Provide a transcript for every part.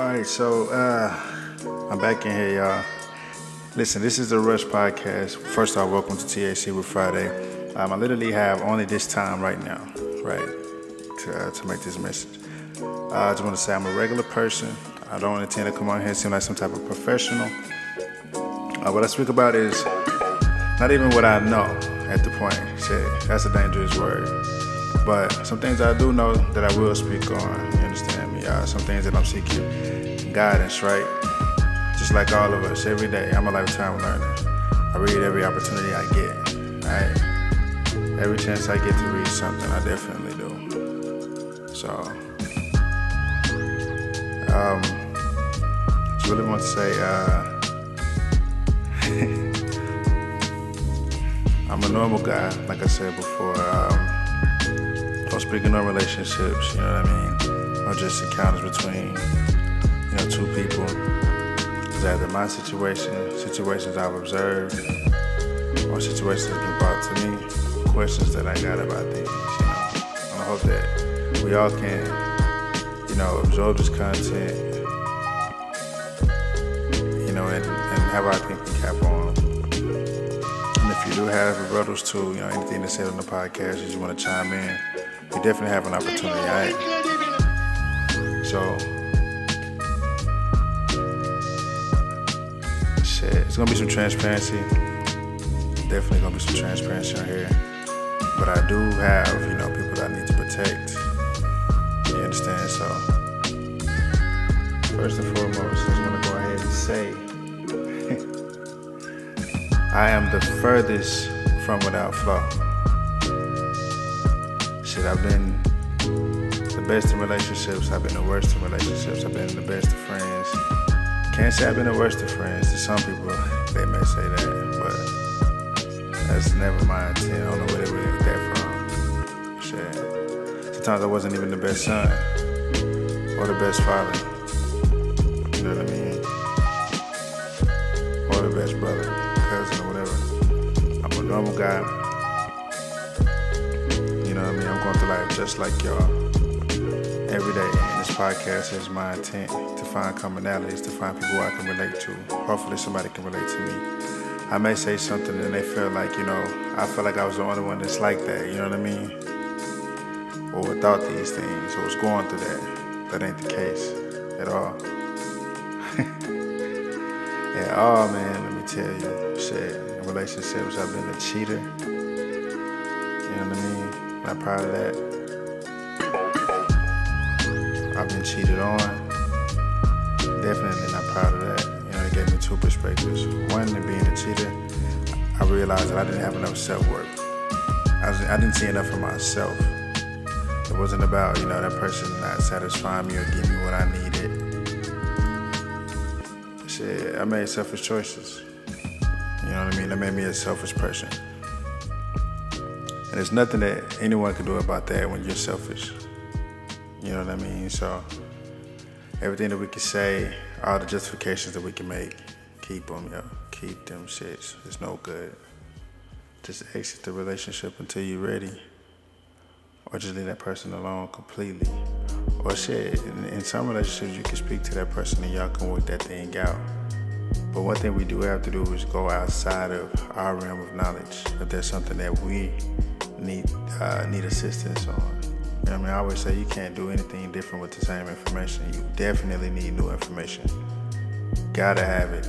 All right, so uh, I'm back in here, y'all. Listen, this is the Rush Podcast. First off, welcome to THC with Friday. Um, I literally have only this time right now, right, to, uh, to make this message. Uh, I just want to say I'm a regular person. I don't intend to come on here and seem like some type of professional. Uh, what I speak about is not even what I know at the point. That's a dangerous word. But some things I do know that I will speak on. Some things that I'm seeking guidance, right? Just like all of us, every day, I'm a lifetime learner. I read every opportunity I get, right? Every chance I get to read something, I definitely do. So, um, just really want to say, uh, I'm a normal guy, like I said before. Um, I'm speaking on relationships, you know what I mean? Just encounters between, you know, two people. It's either my situation, situations I've observed, or situations that been brought to me, questions that I got about these, you know. And I hope that we all can, you know, absorb this content, you know, and, and have our thinking cap on. And if you do have rebuttals to, you know, anything that's said on the podcast, you just want to chime in, you definitely have an opportunity, alright? So, shit, it's gonna be some transparency. Definitely gonna be some transparency on here. But I do have, you know, people that I need to protect. You understand? So, first and foremost, I just wanna go ahead and say I am the furthest from without flaw. Shit, I've been the best in relationships. I've been the worst in relationships. I've been the best of friends. Can't say I've been the worst of friends. To some people, they may say that, but that's never my intent. I don't know where they really get that from. Shit. Sometimes I wasn't even the best son or the best father. You know what I mean? Or the best brother, cousin, or whatever. I'm a normal guy. You know what I mean? I'm going through life just like y'all every day. And this podcast is my intent to find commonalities, to find people I can relate to. Hopefully, somebody can relate to me. I may say something and they feel like, you know, I feel like I was the only one that's like that, you know what I mean? Or thought these things, or was going through that. That ain't the case at all. at all, man, let me tell you. Shit, in relationships, I've been a cheater. You know what I mean? Not proud of that. Been cheated on. Definitely not proud of that. You know, it gave me two perspectives. One, in being a cheater, I realized that I didn't have enough self work. I, I didn't see enough of myself. It wasn't about, you know, that person not satisfying me or giving me what I needed. Shit, I made selfish choices. You know what I mean? That made me a selfish person. And there's nothing that anyone can do about that when you're selfish. You know what I mean? So everything that we can say, all the justifications that we can make, keep them, yo. Keep them shits. It's no good. Just exit the relationship until you're ready. Or just leave that person alone completely. Or shit, in, in some relationships you can speak to that person and y'all can work that thing out. But one thing we do have to do is go outside of our realm of knowledge. If there's something that we need uh, need assistance on. You know I mean? I always say you can't do anything different with the same information. You definitely need new information. Gotta have it.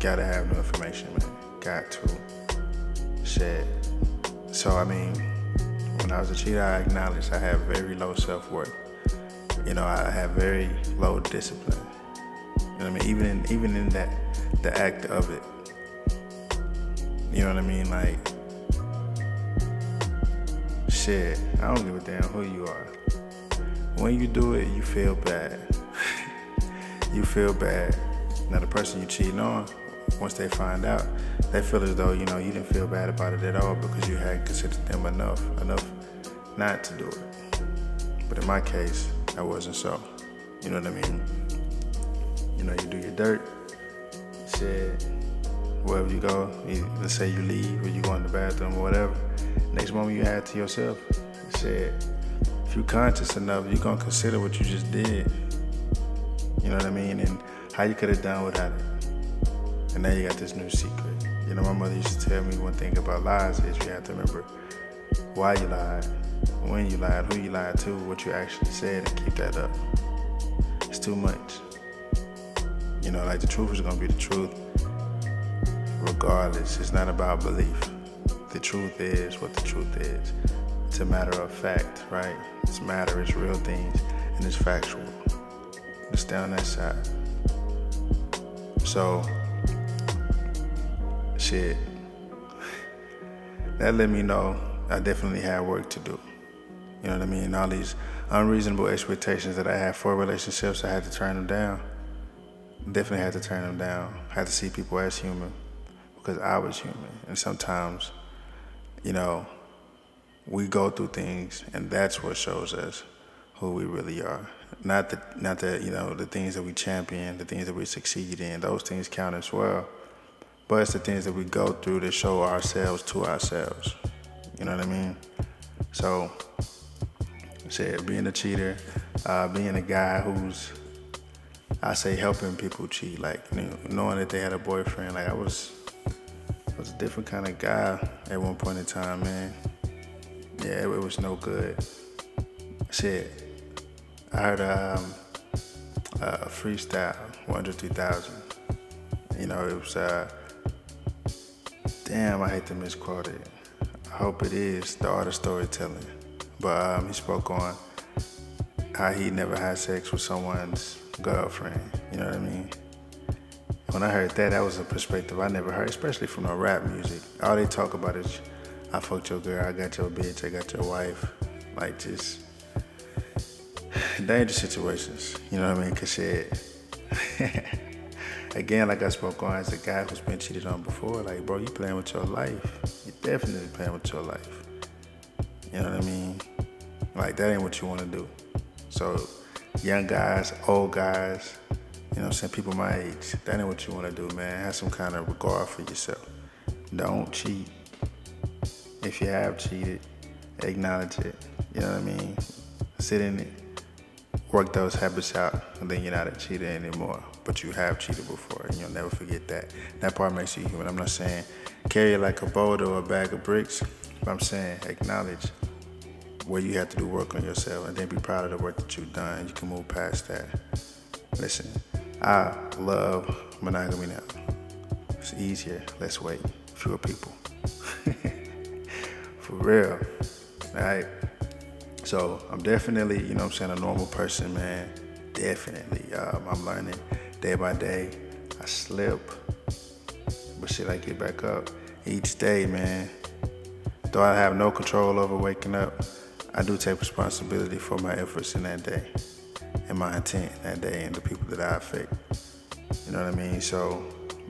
Gotta have new information, man. Got to. Shit. So I mean, when I was a cheater, I acknowledged I have very low self-worth. You know, I have very low discipline. You know what I mean? Even in even in that the act of it. You know what I mean? Like shit, I don't give a damn who you are. When you do it, you feel bad. you feel bad. Now the person you cheating on, once they find out, they feel as though, you know, you didn't feel bad about it at all because you hadn't considered them enough, enough not to do it. But in my case, that wasn't so. You know what I mean? You know, you do your dirt, shit, wherever you go, you, let's say you leave or you go in the bathroom or whatever, next moment you had to yourself, said, if you're conscious enough, you're gonna consider what you just did. You know what I mean? And how you could have done without it. And now you got this new secret. You know, my mother used to tell me one thing about lies is you have to remember why you lied, when you lied, who you lied to, what you actually said, and keep that up. It's too much. You know, like the truth is gonna be the truth regardless. It's not about belief. The truth is what the truth is. It's a matter of fact, right? It's matter, it's real things, and it's factual. It's down that side. So, shit. That let me know I definitely have work to do. You know what I mean? All these unreasonable expectations that I had for relationships, I had to turn them down. Definitely had to turn them down. I had to see people as human because I was human. And sometimes, you know, we go through things and that's what shows us who we really are. Not the not that, you know, the things that we champion, the things that we succeed in, those things count as well. But it's the things that we go through to show ourselves to ourselves. You know what I mean? So, said being a cheater, uh, being a guy who's, I say, helping people cheat, like you know, knowing that they had a boyfriend. Like I was, was a different kind of guy at one point in time, man. Yeah, it, was no good. Shit, I heard um, a freestyle, 103,000. You know, it was. Uh, damn, I hate to misquote it. I hope it is the art of storytelling. But um, he spoke on how he never had sex with someone's girlfriend. You know what I mean? When I heard that, that was a perspective I never heard, especially from the rap music. All they talk about is, I fucked your girl, I got your bitch, I got your wife. Like, just dangerous situations. You know what I mean? Cause shit. again, like I spoke on, as a guy who's been cheated on before, like, bro, you playing with your life. You're definitely playing with your life. You know what I mean? Like, that ain't what you want to do. So, young guys, old guys, you know I'm saying, people my age, that ain't what you want to do, man. Have some kind of regard for yourself. Don't cheat. If you have cheated, acknowledge it. You know what I mean? Sit in it work those habits out, and then you're not a cheater anymore. But you have cheated before, and you'll never forget that. That part makes you human. I'm not saying carry it like a boulder or a bag of bricks, but I'm saying acknowledge where you have to do work on yourself, and then be proud of the work that you've done. You can move past that. Listen, I love monogamy now. It's easier, less weight, fewer people. For real. All right. So I'm definitely, you know I'm saying, a normal person, man. Definitely. Um, I'm learning day by day. I slip, but shit, I get back up each day, man. Though I have no control over waking up, I do take responsibility for my efforts in that day and my intent that day and the people that I affect. You know what I mean? So,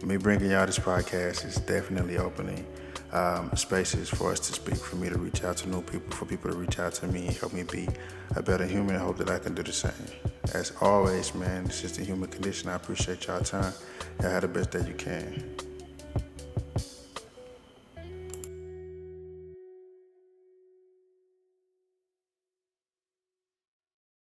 me bringing y'all this podcast is definitely opening um, spaces for us to speak, for me to reach out to new people, for people to reach out to me help me be a better human. I hope that I can do the same. As always, man, this is the human condition. I appreciate y'all time. Y'all have the best day you can.